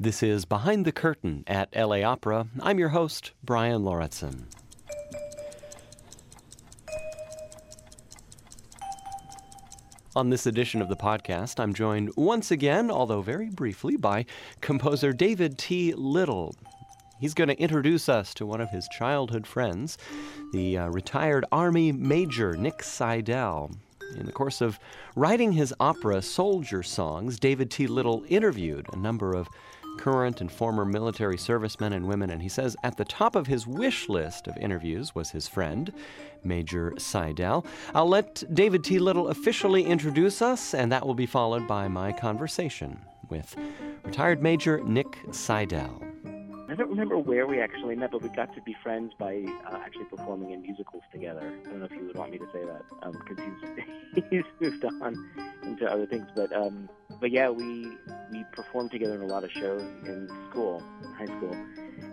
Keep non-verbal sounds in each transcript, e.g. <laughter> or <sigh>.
This is Behind the Curtain at LA Opera. I'm your host, Brian Lauritzen. On this edition of the podcast, I'm joined once again, although very briefly, by composer David T. Little. He's going to introduce us to one of his childhood friends, the uh, retired Army Major Nick Seidel. In the course of writing his opera Soldier Songs, David T. Little interviewed a number of current and former military servicemen and women, and he says at the top of his wish list of interviews was his friend, Major Seidel. I'll let David T. Little officially introduce us, and that will be followed by my conversation with retired Major Nick Seidel. I don't remember where we actually met, but we got to be friends by uh, actually performing in musicals together. I don't know if you would want me to say that because um, he's <laughs> he's moved on into other things. But um, but yeah, we we performed together in a lot of shows in school, in high school,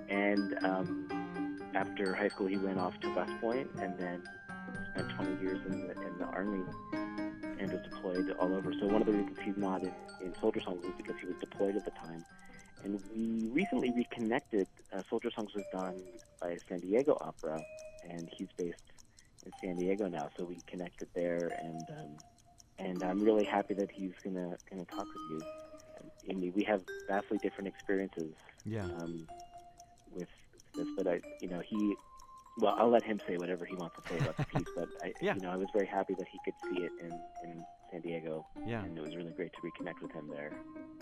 and um, after high school, he went off to West Point and then spent 20 years in the in the army and was deployed all over. So one of the reasons he's not in, in Soldier Songs is because he was deployed at the time and we recently reconnected. Uh, Soldier Songs was done by San Diego Opera, and he's based in San Diego now. So we connected there, and um, and I'm really happy that he's gonna gonna talk with you. Mean, we have vastly different experiences. Yeah. Um, with this, but I, you know, he. Well, I'll let him say whatever he wants to say about the piece, but I, <laughs> yeah. you know, I was very happy that he could see it in in San Diego. Yeah. And it was really great to reconnect with him there.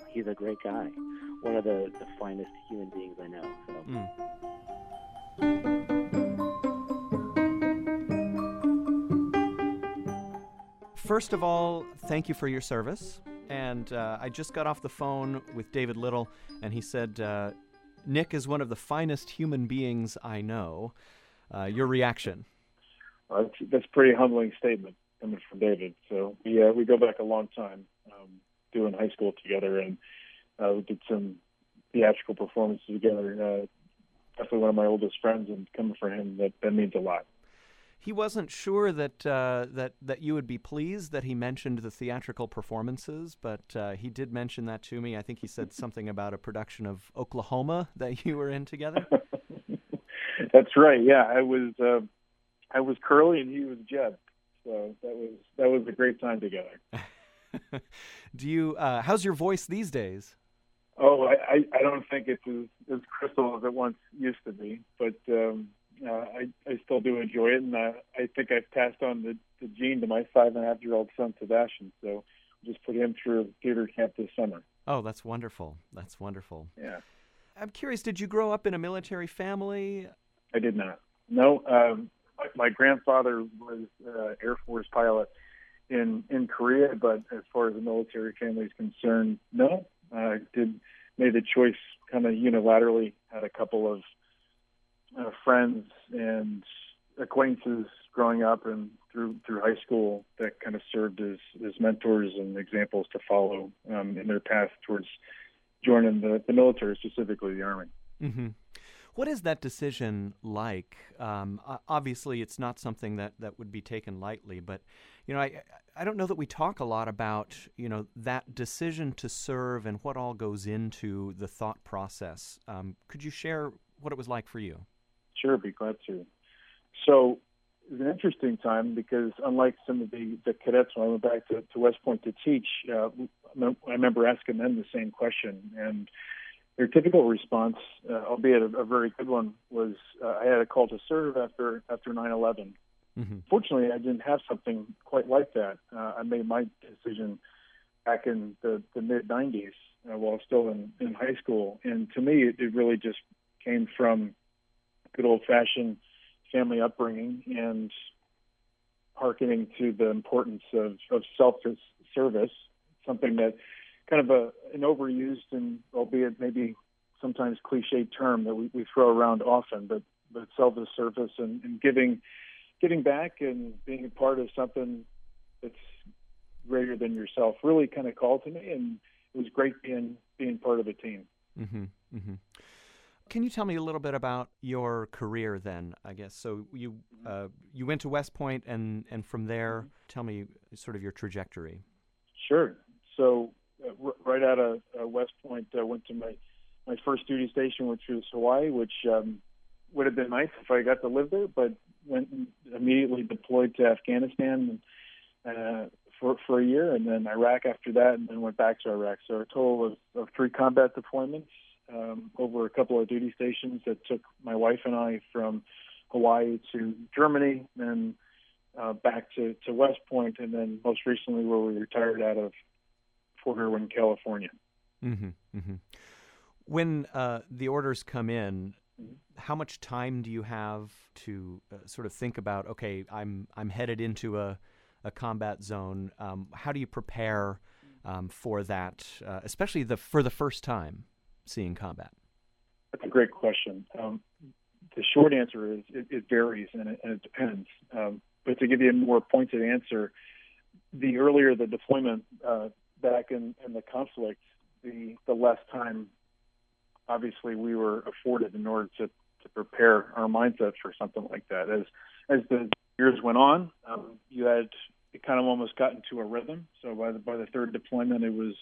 He's a great guy one of the, the finest human beings I know. So. Mm. First of all, thank you for your service. And uh, I just got off the phone with David Little, and he said, uh, Nick is one of the finest human beings I know. Uh, your reaction? that's, that's a pretty humbling statement coming from David. So yeah, we go back a long time, um, doing high school together, and uh, we did some theatrical performances together. Uh, definitely one of my oldest friends, and coming from him, that, that means a lot. He wasn't sure that uh, that that you would be pleased that he mentioned the theatrical performances, but uh, he did mention that to me. I think he said <laughs> something about a production of Oklahoma that you were in together. <laughs> That's right. Yeah, I was uh, I was Curly and he was Jud, so that was that was a great time together. <laughs> Do you? Uh, how's your voice these days? Oh, I, I don't think it's as, as crystal as it once used to be, but um, uh, I, I still do enjoy it, and uh, I think I've passed on the, the gene to my five and a half year old son Sebastian. So just put him through theater camp this summer. Oh, that's wonderful. That's wonderful. Yeah. I'm curious. Did you grow up in a military family? I did not. No. Um, my, my grandfather was uh, Air Force pilot in in Korea, but as far as the military family is concerned, no. I uh, did made the choice kind of unilaterally. Had a couple of uh, friends and acquaintances growing up and through through high school that kind of served as as mentors and examples to follow um, in their path towards joining the, the military, specifically the army. Mm-hmm. What is that decision like? Um, obviously, it's not something that, that would be taken lightly, but you know, I I don't know that we talk a lot about you know that decision to serve and what all goes into the thought process. Um, could you share what it was like for you? Sure, be glad to. So it was an interesting time because unlike some of the, the cadets when I went back to, to West Point to teach, uh, I remember asking them the same question and their typical response, uh, albeit a, a, very good one, was uh, I had a call to serve after after 9/11. Mm-hmm. Fortunately, I didn't have something quite like that. Uh, I made my decision back in the, the mid 90s uh, while still in, in high school, and to me, it, it really just came from good old-fashioned family upbringing and hearkening to the importance of, of selfless service, something that kind of a an overused and albeit maybe sometimes cliched term that we, we throw around often, but but selfless service and, and giving giving back and being a part of something that's greater than yourself really kind of called to me, and it was great being being part of the team. Mm-hmm, mm-hmm. Can you tell me a little bit about your career then? I guess so. You uh, you went to West Point, and and from there, mm-hmm. tell me sort of your trajectory. Sure. So uh, right out of uh, West Point, I went to my my first duty station, which was Hawaii, which um, would have been nice if I got to live there, but went immediately deployed to Afghanistan uh, for for a year, and then Iraq after that, and then went back to Iraq. So a total of, of three combat deployments um, over a couple of duty stations that took my wife and I from Hawaii to Germany, then uh, back to, to West Point, and then most recently where we retired out of Fort Irwin, California. Mm-hmm, mm-hmm. When uh, the orders come in, how much time do you have to uh, sort of think about? Okay, I'm I'm headed into a, a combat zone. Um, how do you prepare um, for that, uh, especially the for the first time seeing combat? That's a great question. Um, the short answer is it, it varies and it, and it depends. Um, but to give you a more pointed answer, the earlier the deployment uh, back in, in the conflict, the the less time obviously we were afforded in order to, to prepare our mindsets for something like that. As as the years went on, um, you had it kind of almost got into a rhythm. So by the by the third deployment, it was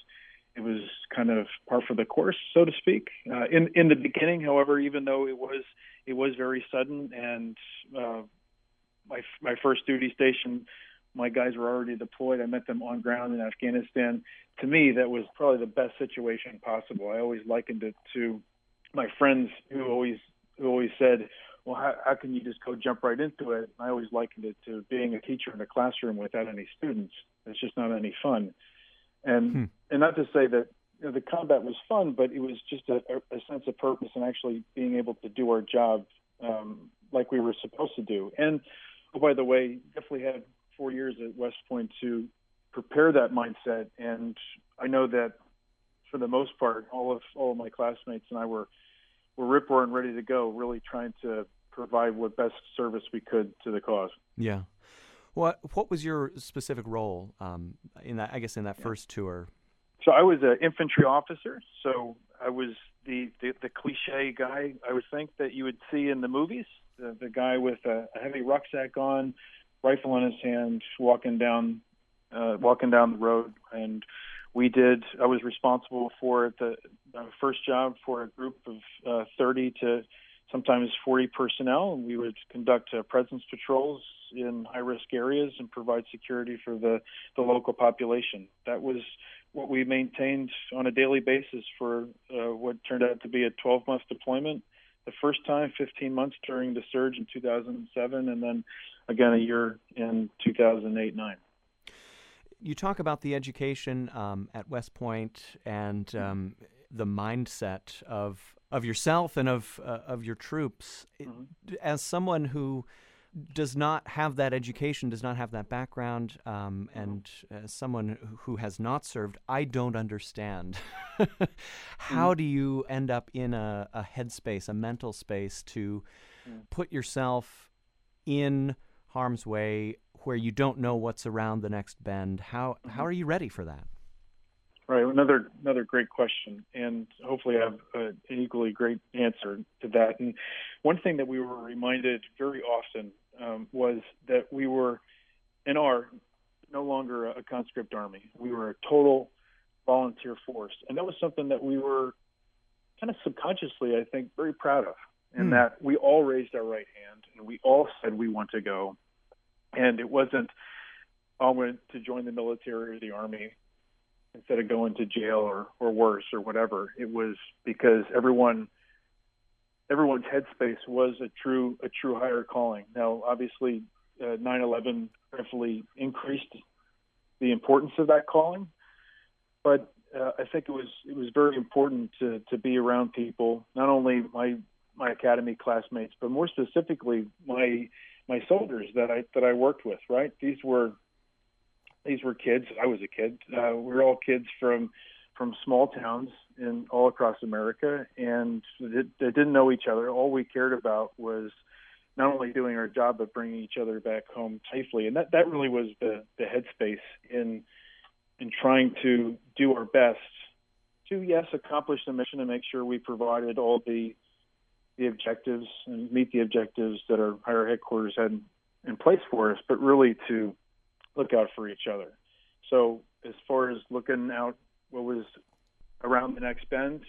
it was kind of par for the course, so to speak. Uh, in in the beginning, however, even though it was it was very sudden, and uh, my my first duty station, my guys were already deployed. I met them on ground in Afghanistan. To me, that was probably the best situation possible. I always likened it to my friends who always who always said, "Well, how, how can you just go jump right into it?" I always likened it to being a teacher in a classroom without any students. It's just not any fun. And hmm. and not to say that you know, the combat was fun, but it was just a, a sense of purpose and actually being able to do our job um, like we were supposed to do. And oh, by the way, definitely had four years at West Point to prepare that mindset. And I know that for the most part, all of all of my classmates and I were were rip roaring ready to go, really trying to provide what best service we could to the cause. Yeah. What what was your specific role um, in that? I guess in that yeah. first tour. So I was an infantry officer. So I was the, the the cliche guy I would think that you would see in the movies. The, the guy with a, a heavy rucksack on, rifle in his hand, walking down uh, walking down the road, and we did. I was responsible for the uh, first job for a group of uh, 30 to sometimes 40 personnel, and we would conduct uh, presence patrols in high-risk areas and provide security for the the local population. That was what we maintained on a daily basis for uh, what turned out to be a 12-month deployment. The first time, 15 months during the surge in 2007, and then again a year in 2008-9 you talk about the education um, at West Point and um, the mindset of of yourself and of uh, of your troops. Mm-hmm. As someone who does not have that education, does not have that background, um, mm-hmm. and as someone who has not served, I don't understand. <laughs> How mm-hmm. do you end up in a, a headspace, a mental space, to mm. put yourself in harm's way where you don't know what's around the next bend. How how mm-hmm. are you ready for that? Right, another another great question, and hopefully I have a, an equally great answer to that. And one thing that we were reminded very often um, was that we were, and are, no longer a conscript army. We were a total volunteer force, and that was something that we were kind of subconsciously, I think, very proud of. And mm. that we all raised our right hand and we all said we want to go and it wasn't I went to join the military or the army instead of going to jail or or worse or whatever. It was because everyone everyone's headspace was a true a true higher calling. Now, obviously, uh, 9/11 definitely increased the importance of that calling, but uh, I think it was it was very important to to be around people, not only my my academy classmates, but more specifically my my soldiers that I that I worked with. Right, these were these were kids. I was a kid. Uh, we were all kids from from small towns in all across America, and they, they didn't know each other. All we cared about was not only doing our job but bringing each other back home safely. And that that really was the the headspace in in trying to do our best to yes accomplish the mission and make sure we provided all the the objectives and meet the objectives that our higher headquarters had in place for us, but really to look out for each other. So as far as looking out what was around the next bend,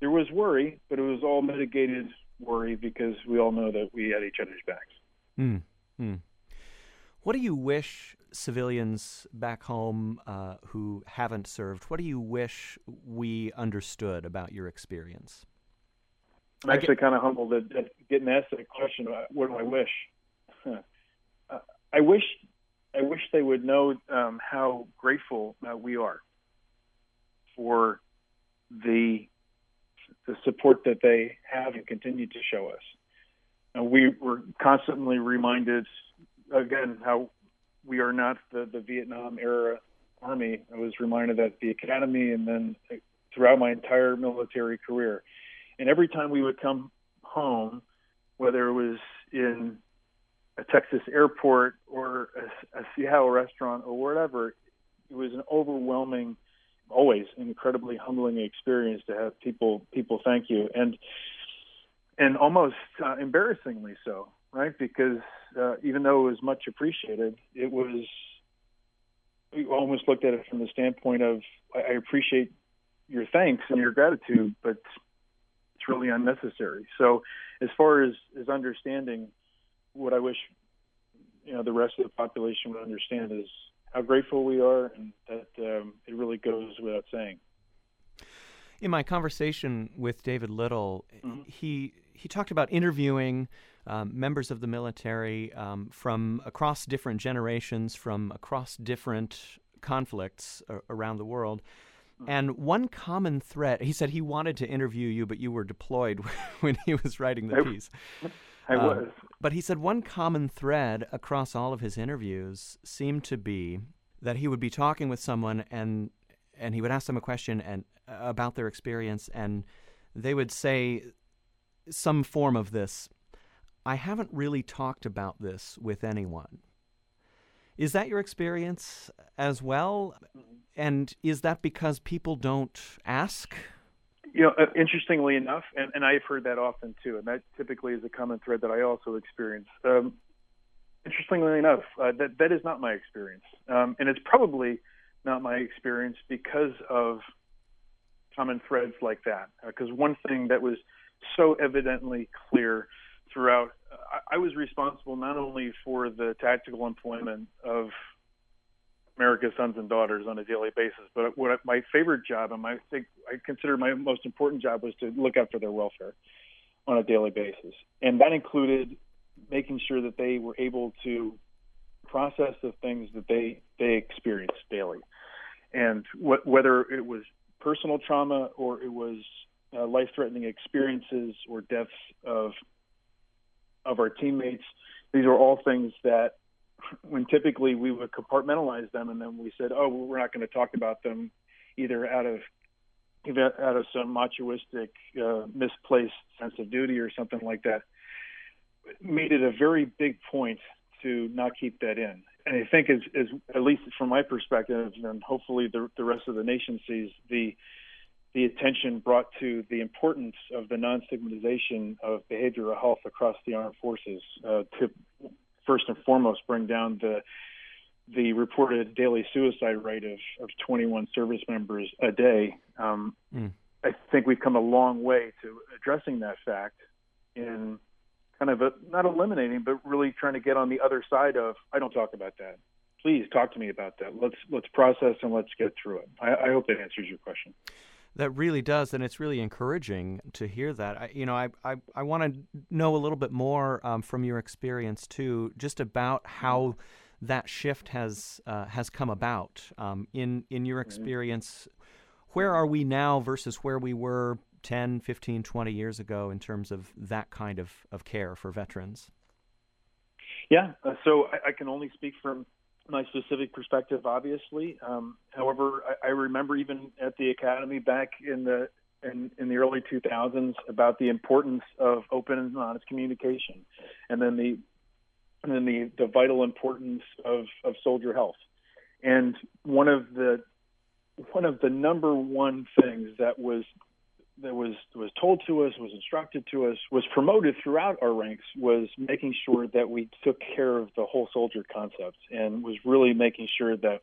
there was worry, but it was all mitigated worry because we all know that we had each other's backs. Mm. Mm. What do you wish civilians back home uh, who haven't served, what do you wish we understood about your experience? I'm actually kind of humbled at, at, getting asked that question. Uh, what do I wish? <laughs> Uh, I wish, I wish they would know um, how grateful uh, we are for the the support that they have and continue to show us. And we were constantly reminded again how we are not the, the Vietnam era army. I was reminded that the academy and then throughout my entire military career. And every time we would come home, whether it was in a Texas airport or a, a Seattle restaurant or whatever, it was an overwhelming, always incredibly humbling experience to have people people thank you and and almost uh, embarrassingly so right? Because uh, even though it was much appreciated, it was we almost looked at it from the standpoint of I appreciate your thanks and your gratitude, but it's really unnecessary. So, as far as as understanding, what I wish you know the rest of the population would understand is how grateful we are, and that um, it really goes without saying. In my conversation with David Little, mm-hmm. he he talked about interviewing um, members of the military um, from across different generations, from across different conflicts uh, around the world. Hmm. And one common thread, he said he wanted to interview you, but you were deployed <laughs> when he was writing the piece. I um, was. but he said one common thread across all of his interviews seemed to be that he would be talking with someone and and he would ask them a question and uh, about their experience and they would say some form of this I haven't really talked about this with anyone. Is that your experience as well? And is that because people don't ask? You know, uh, interestingly enough, and, and I've heard that often too, and that typically is a common thread that I also experience. Um, interestingly enough, uh, that that is not my experience, um, and it's probably not my experience because of common threads like that. Because uh, one thing that was so evidently clear throughout. I, I was responsible not only for the tactical employment of America's sons and daughters on a daily basis, but what my favorite job and my think I consider my most important job was to look after their welfare on a daily basis, and that included making sure that they were able to process the things that they they experienced daily, and wh- whether it was personal trauma or it was uh, life-threatening experiences or deaths of of our teammates. These are all things that, when typically we would compartmentalize them, and then we said, "Oh, well, we're not going to talk about them," either out of out of some machoistic, uh, misplaced sense of duty or something like that, made it a very big point to not keep that in. And I think, as, as at least from my perspective, and hopefully the, the rest of the nation sees the the attention brought to the importance of the non-stigmatization of behavioral health across the armed forces uh, to first and foremost bring down the the reported daily suicide rate of, of 21 service members a day. Um, mm. I think we've come a long way to addressing that fact in kind of a, not eliminating, but really trying to get on the other side of I don't talk about that. Please talk to me about that. Let's let's process and let's get through it. I, I hope that answers your question. That really does, and it's really encouraging to hear that. I, you know, I I, I want to know a little bit more um, from your experience too, just about how that shift has uh, has come about um, in in your mm-hmm. experience. Where are we now versus where we were 10, 15, 20 years ago in terms of that kind of, of care for veterans? Yeah, uh, so I, I, can only speak from my specific perspective, obviously. Um, however, I, I remember even at the academy back in the in, in the early 2000s about the importance of open and honest communication, and then the and then the, the vital importance of, of soldier health. And one of the one of the number one things that was that was was told to us, was instructed to us, was promoted throughout our ranks was making sure that we took care of the whole soldier concept and was really making sure that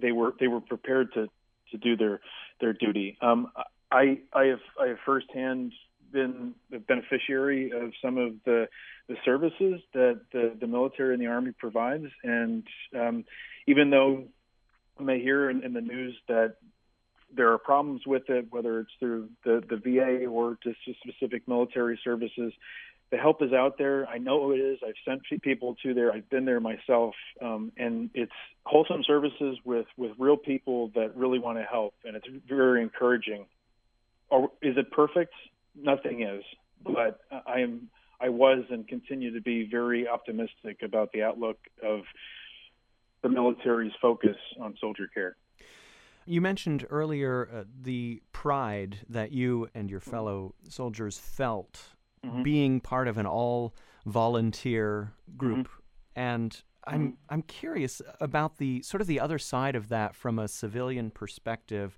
they were they were prepared to to do their their duty. Um, I I have I have firsthand been the beneficiary of some of the the services that the, the military and the army provides, and um, even though you may hear in, in the news that there are problems with it, whether it's through the, the VA or just specific military services. The help is out there. I know it is. I've sent people to there. I've been there myself, um, and it's wholesome services with with real people that really want to help, and it's very encouraging. Or is it perfect? Nothing is, but I am. I was and continue to be very optimistic about the outlook of the military's focus on soldier care. You mentioned earlier uh, the pride that you and your fellow soldiers felt mm-hmm. being part of an all volunteer group. Mm-hmm. And I'm mm-hmm. I'm curious about the sort of the other side of that from a civilian perspective.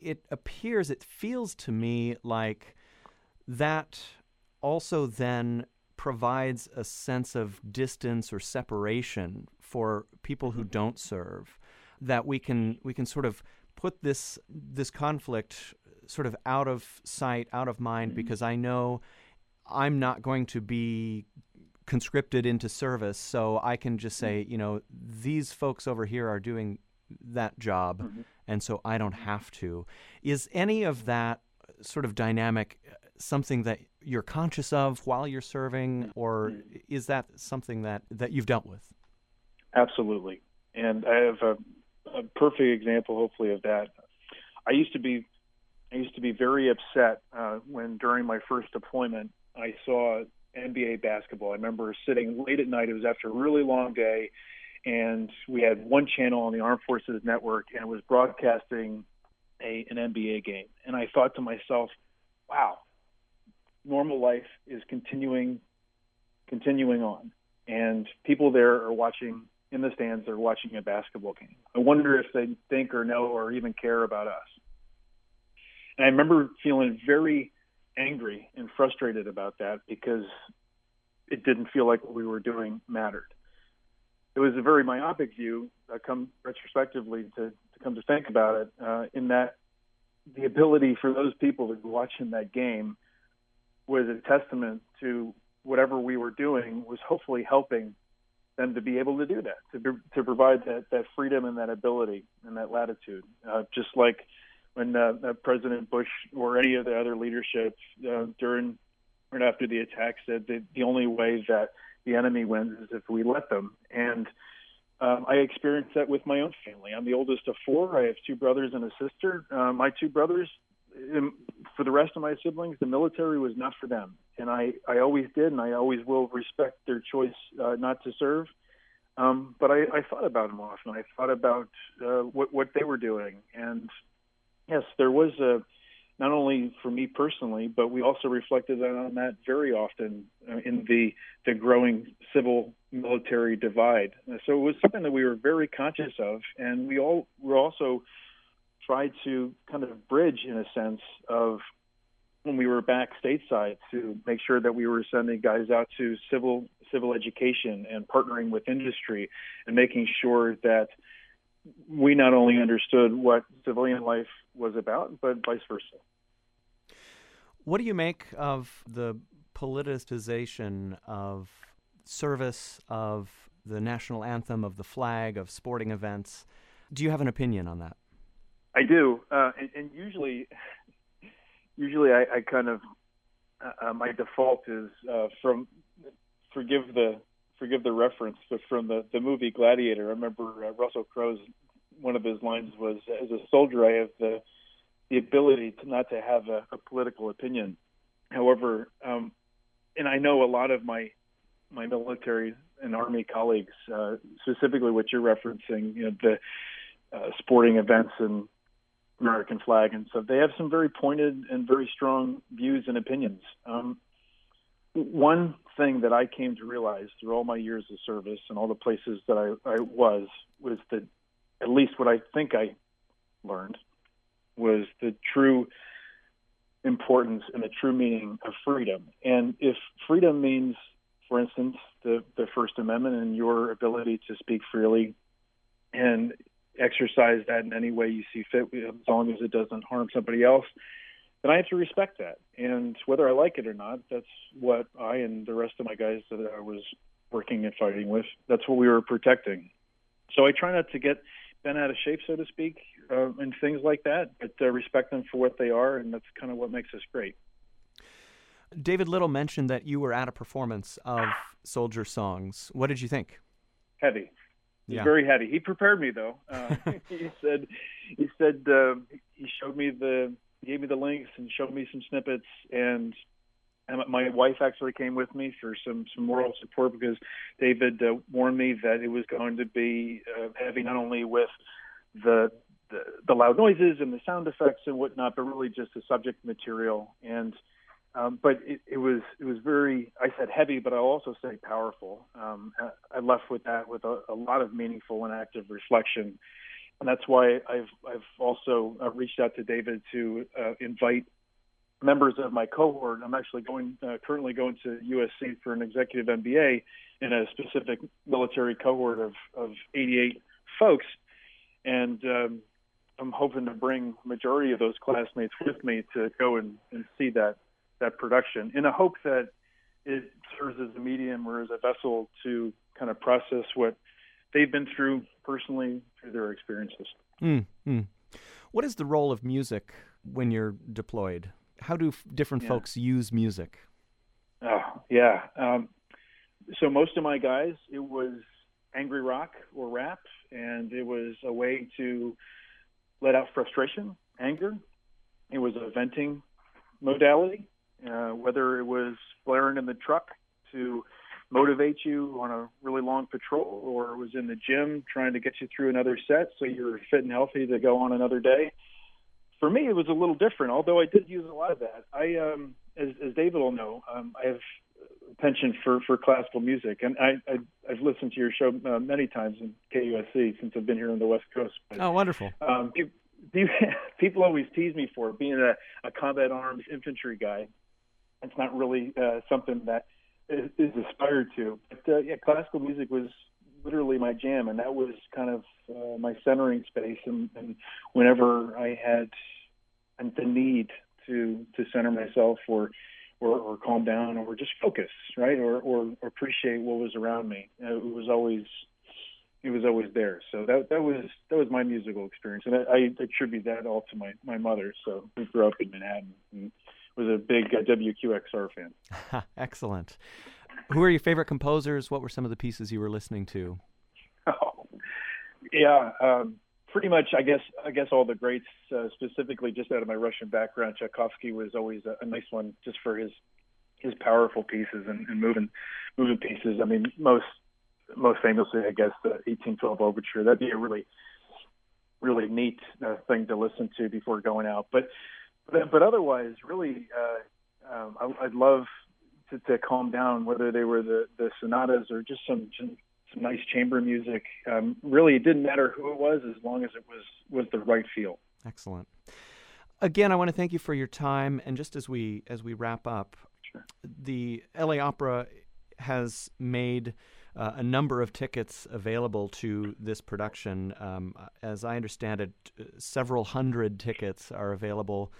It appears, it feels to me like that also then provides a sense of distance or separation for people who mm-hmm. don't serve that we can we can sort of put this this conflict sort of out of sight, out of mind, mm-hmm. because I know I'm not going to be conscripted into service, so I can just say, mm-hmm. you know, these folks over here are doing that job, mm-hmm. and so I don't have to. Is any of that sort of dynamic uh, something that you're conscious of while you're serving, or mm-hmm. is that something that, that you've dealt with? Absolutely. And I have a a perfect example, hopefully, of that. I used to be I used to be very upset uh, when during my first deployment I saw NBA basketball. I remember sitting late at night. It was after a really long day, and we had one channel on the Armed Forces Network, and it was broadcasting a an NBA game. And I thought to myself, "Wow, normal life is continuing continuing on, and people there are watching in the stands are watching a basketball game. I wonder if they think or know or even care about us. And I remember feeling very angry and frustrated about that because it didn't feel like what we were doing mattered. It was a very myopic view, uh, come retrospectively to, to come to think about it, uh, in that the ability for those people to be watching that game was a testament to whatever we were doing was hopefully helping them to be able to do that, to to provide that that freedom and that ability and that latitude. Uh, just like when uh, uh, President Bush or any of the other leadership uh, during and after the attack said that the only way that the enemy wins is if we let them. And um, I experienced that with my own family. I'm the oldest of four. I have two brothers and a sister. Uh, my two brothers, for the rest of my siblings, the military was not for them and I, I always did, and I always will respect their choice uh, not to serve. Um, but I, I thought about them often. I thought about uh, what what they were doing, and yes, there was a not only for me personally, but we also reflected on that very often uh, in the the growing civil military divide. So it was something that we were very conscious of, and we all were also tried to kind of bridge in a sense of when we were back stateside to make sure that we were sending guys out to civil civil education and partnering with industry and making sure that we not only understood what civilian life was about, but vice versa. What do you make of the politicization of service, of the national anthem, of the flag, of sporting events? Do you have an opinion on that? I do, uh, and, and usually usually I, I kind of uh, uh, my default is uh, from forgive the forgive the reference, but from the the movie Gladiator. I remember uh, Russell Crowe's one of his lines was, "As a soldier, I have the the ability to not to have a, a political opinion. However, um, and I know a lot of my my military and army colleagues, uh, specifically what you're referencing, you know, the uh, sporting events and American flag and stuff. They have some very pointed and very strong views and opinions. Um, one thing that I came to realize through all my years of service and all the places that I, I was was that at least what I think I learned was the true importance and the true meaning of freedom. And if freedom means, for instance, the, the First Amendment and your ability to speak freely and exercise that in any way you see fit, as long as it doesn't harm somebody else. then I have to respect that. And whether I like it or not, that's what I and the rest of my guys that I was working and fighting with, that's what we were protecting. So I try not to get bent out of shape, so to speak, uh, and things like that, but uh, respect them for what they are, and that's kind of what makes us great. David Little mentioned that you were at a performance of Soldier Songs. What did you think? Heavy. Yeah. Very heavy. He prepared me though. Uh, <laughs> <laughs> he said, he said uh, he showed me the, gave me the links and showed me some snippets, and and my wife actually came with me for some some moral support because David uh, warned me that it was going to be uh, heavy not only with the, the the loud noises and the sound effects and whatnot, but really just the subject material. And um, but it, it was it was very I said heavy, but I'll also say powerful. Um, I left with that with a, a lot of meaningful and active reflection, and that's why I've I've also uh, reached out to David to uh, invite members of my cohort. I'm actually going uh, currently going to USC for an executive MBA in a specific military cohort of, of 88 folks, and um, I'm hoping to bring majority of those classmates with me to go and, and see that that production in a hope that it serves as a medium or as a vessel to kind of process what they've been through personally through their experiences. Mm-hmm. What is the role of music when you're deployed? how do f- different yeah. folks use music? Oh, yeah. Um, so most of my guys, it was angry rock or rap, and it was a way to let out frustration, anger. It was a venting modality, uh, whether it was blaring in the truck to motivate you on a really long patrol, or it was in the gym trying to get you through another set so you're fit and healthy to go on another day for me, it was a little different. Although I did use a lot of that. I, um, as, as David will know, um, I have a penchant for for classical music, and I, I I've listened to your show uh, many times in KUSC since I've been here on the West Coast. But, oh, wonderful. Um, <laughs> people always tease me for being a, a combat arms infantry guy. It's not really uh, something that is, is aspired to. But uh, yeah, classical music was literally my jam, and that was kind of uh, my centering space. And, and whenever I had the need to to center myself or or, or calm down or just focus, right, or, or, or appreciate what was around me, uh, it was always it was always there. So that that was that was my musical experience, and I, I attribute that all to my my mother. So we grew up in Manhattan and was a big uh, WQXR fan. <laughs> Excellent. Who are your favorite composers? What were some of the pieces you were listening to? <laughs> Oh, yeah, um, pretty much. I guess I guess all the greats. Uh, specifically, just out of my Russian background, Tchaikovsky was always a, a nice one, just for his his powerful pieces and, and moving moving pieces. I mean, most most famously, I guess, the 1812 Overture. That'd be a really really neat uh, thing to listen to before going out. But but, but otherwise, really, uh, um, I, I'd love to, to calm down, whether they were the, the sonatas or just some, some nice chamber music. Um, really, it didn't matter who it was as long as it was was the right feel. Excellent. Again, I want to thank you for your time. And just as we as we wrap up, sure. the LA Opera has made uh, a number of tickets available to this production. Um, as I understand it, several hundred tickets are available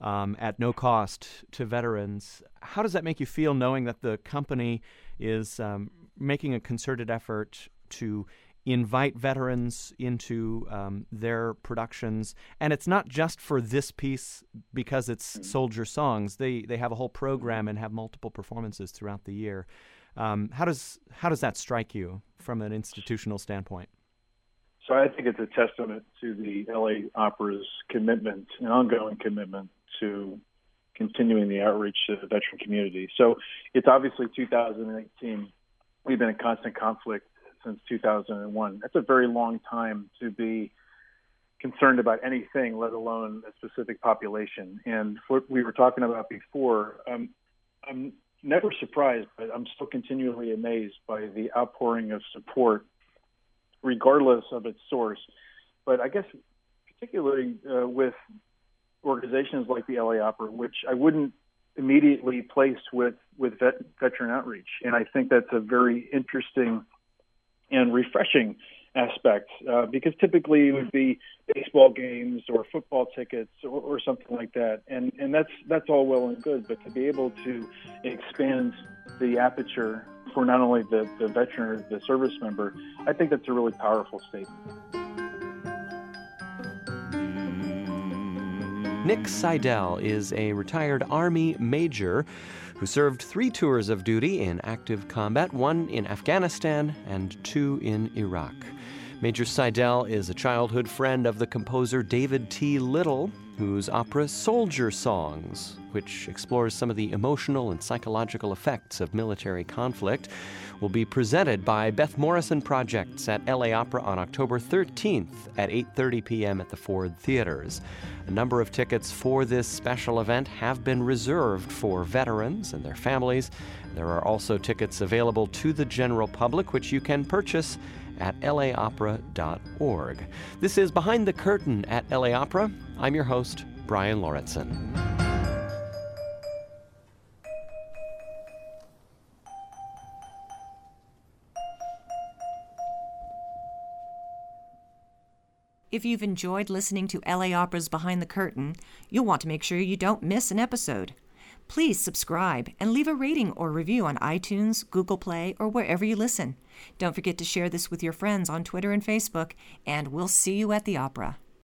um, at no cost to veterans. How does that make you feel knowing that the company is um, making a concerted effort to invite veterans into um, their productions, and it's not just for this piece because it's mm-hmm. soldier songs. They they have a whole program and have multiple performances throughout the year. Um, how does how does that strike you from an institutional standpoint? So I think it's a testament to the LA Opera's commitment, an ongoing commitment to continuing the outreach to the veteran community. So it's obviously 2018. We've been in constant conflict since 2001. That's a very long time to be concerned about anything, let alone a specific population. And what we were talking about before, um, I'm never surprised, but I'm still continually amazed by the outpouring of support, regardless of its source. But I guess particularly uh, with organizations like the LA Opera, which I wouldn't immediately place with with vet, veteran outreach, and I think that's a very interesting and refreshing aspect uh, because typically it would be baseball games or football tickets or, or something like that, and and that's that's all well and good, but to be able to expand the aperture for not only the, the veteran or the service member, I think that's a really powerful statement. Nick Seidel is a retired Army major who served three tours of duty in active combat one in Afghanistan and two in Iraq. Major Seidel is a childhood friend of the composer David T. Little, whose opera Soldier Songs, which explores some of the emotional and psychological effects of military conflict, will be presented by Beth Morrison Projects at LA Opera on October 13th at 8:30 p.m. at the Ford Theaters. A number of tickets for this special event have been reserved for veterans and their families. There are also tickets available to the general public which you can purchase at laopera.org. This is Behind the Curtain at LA Opera. I'm your host, Brian Lauritzen. If you've enjoyed listening to LA Opera's Behind the Curtain, you'll want to make sure you don't miss an episode. Please subscribe and leave a rating or review on iTunes, Google Play, or wherever you listen. Don't forget to share this with your friends on Twitter and Facebook, and we'll see you at the opera.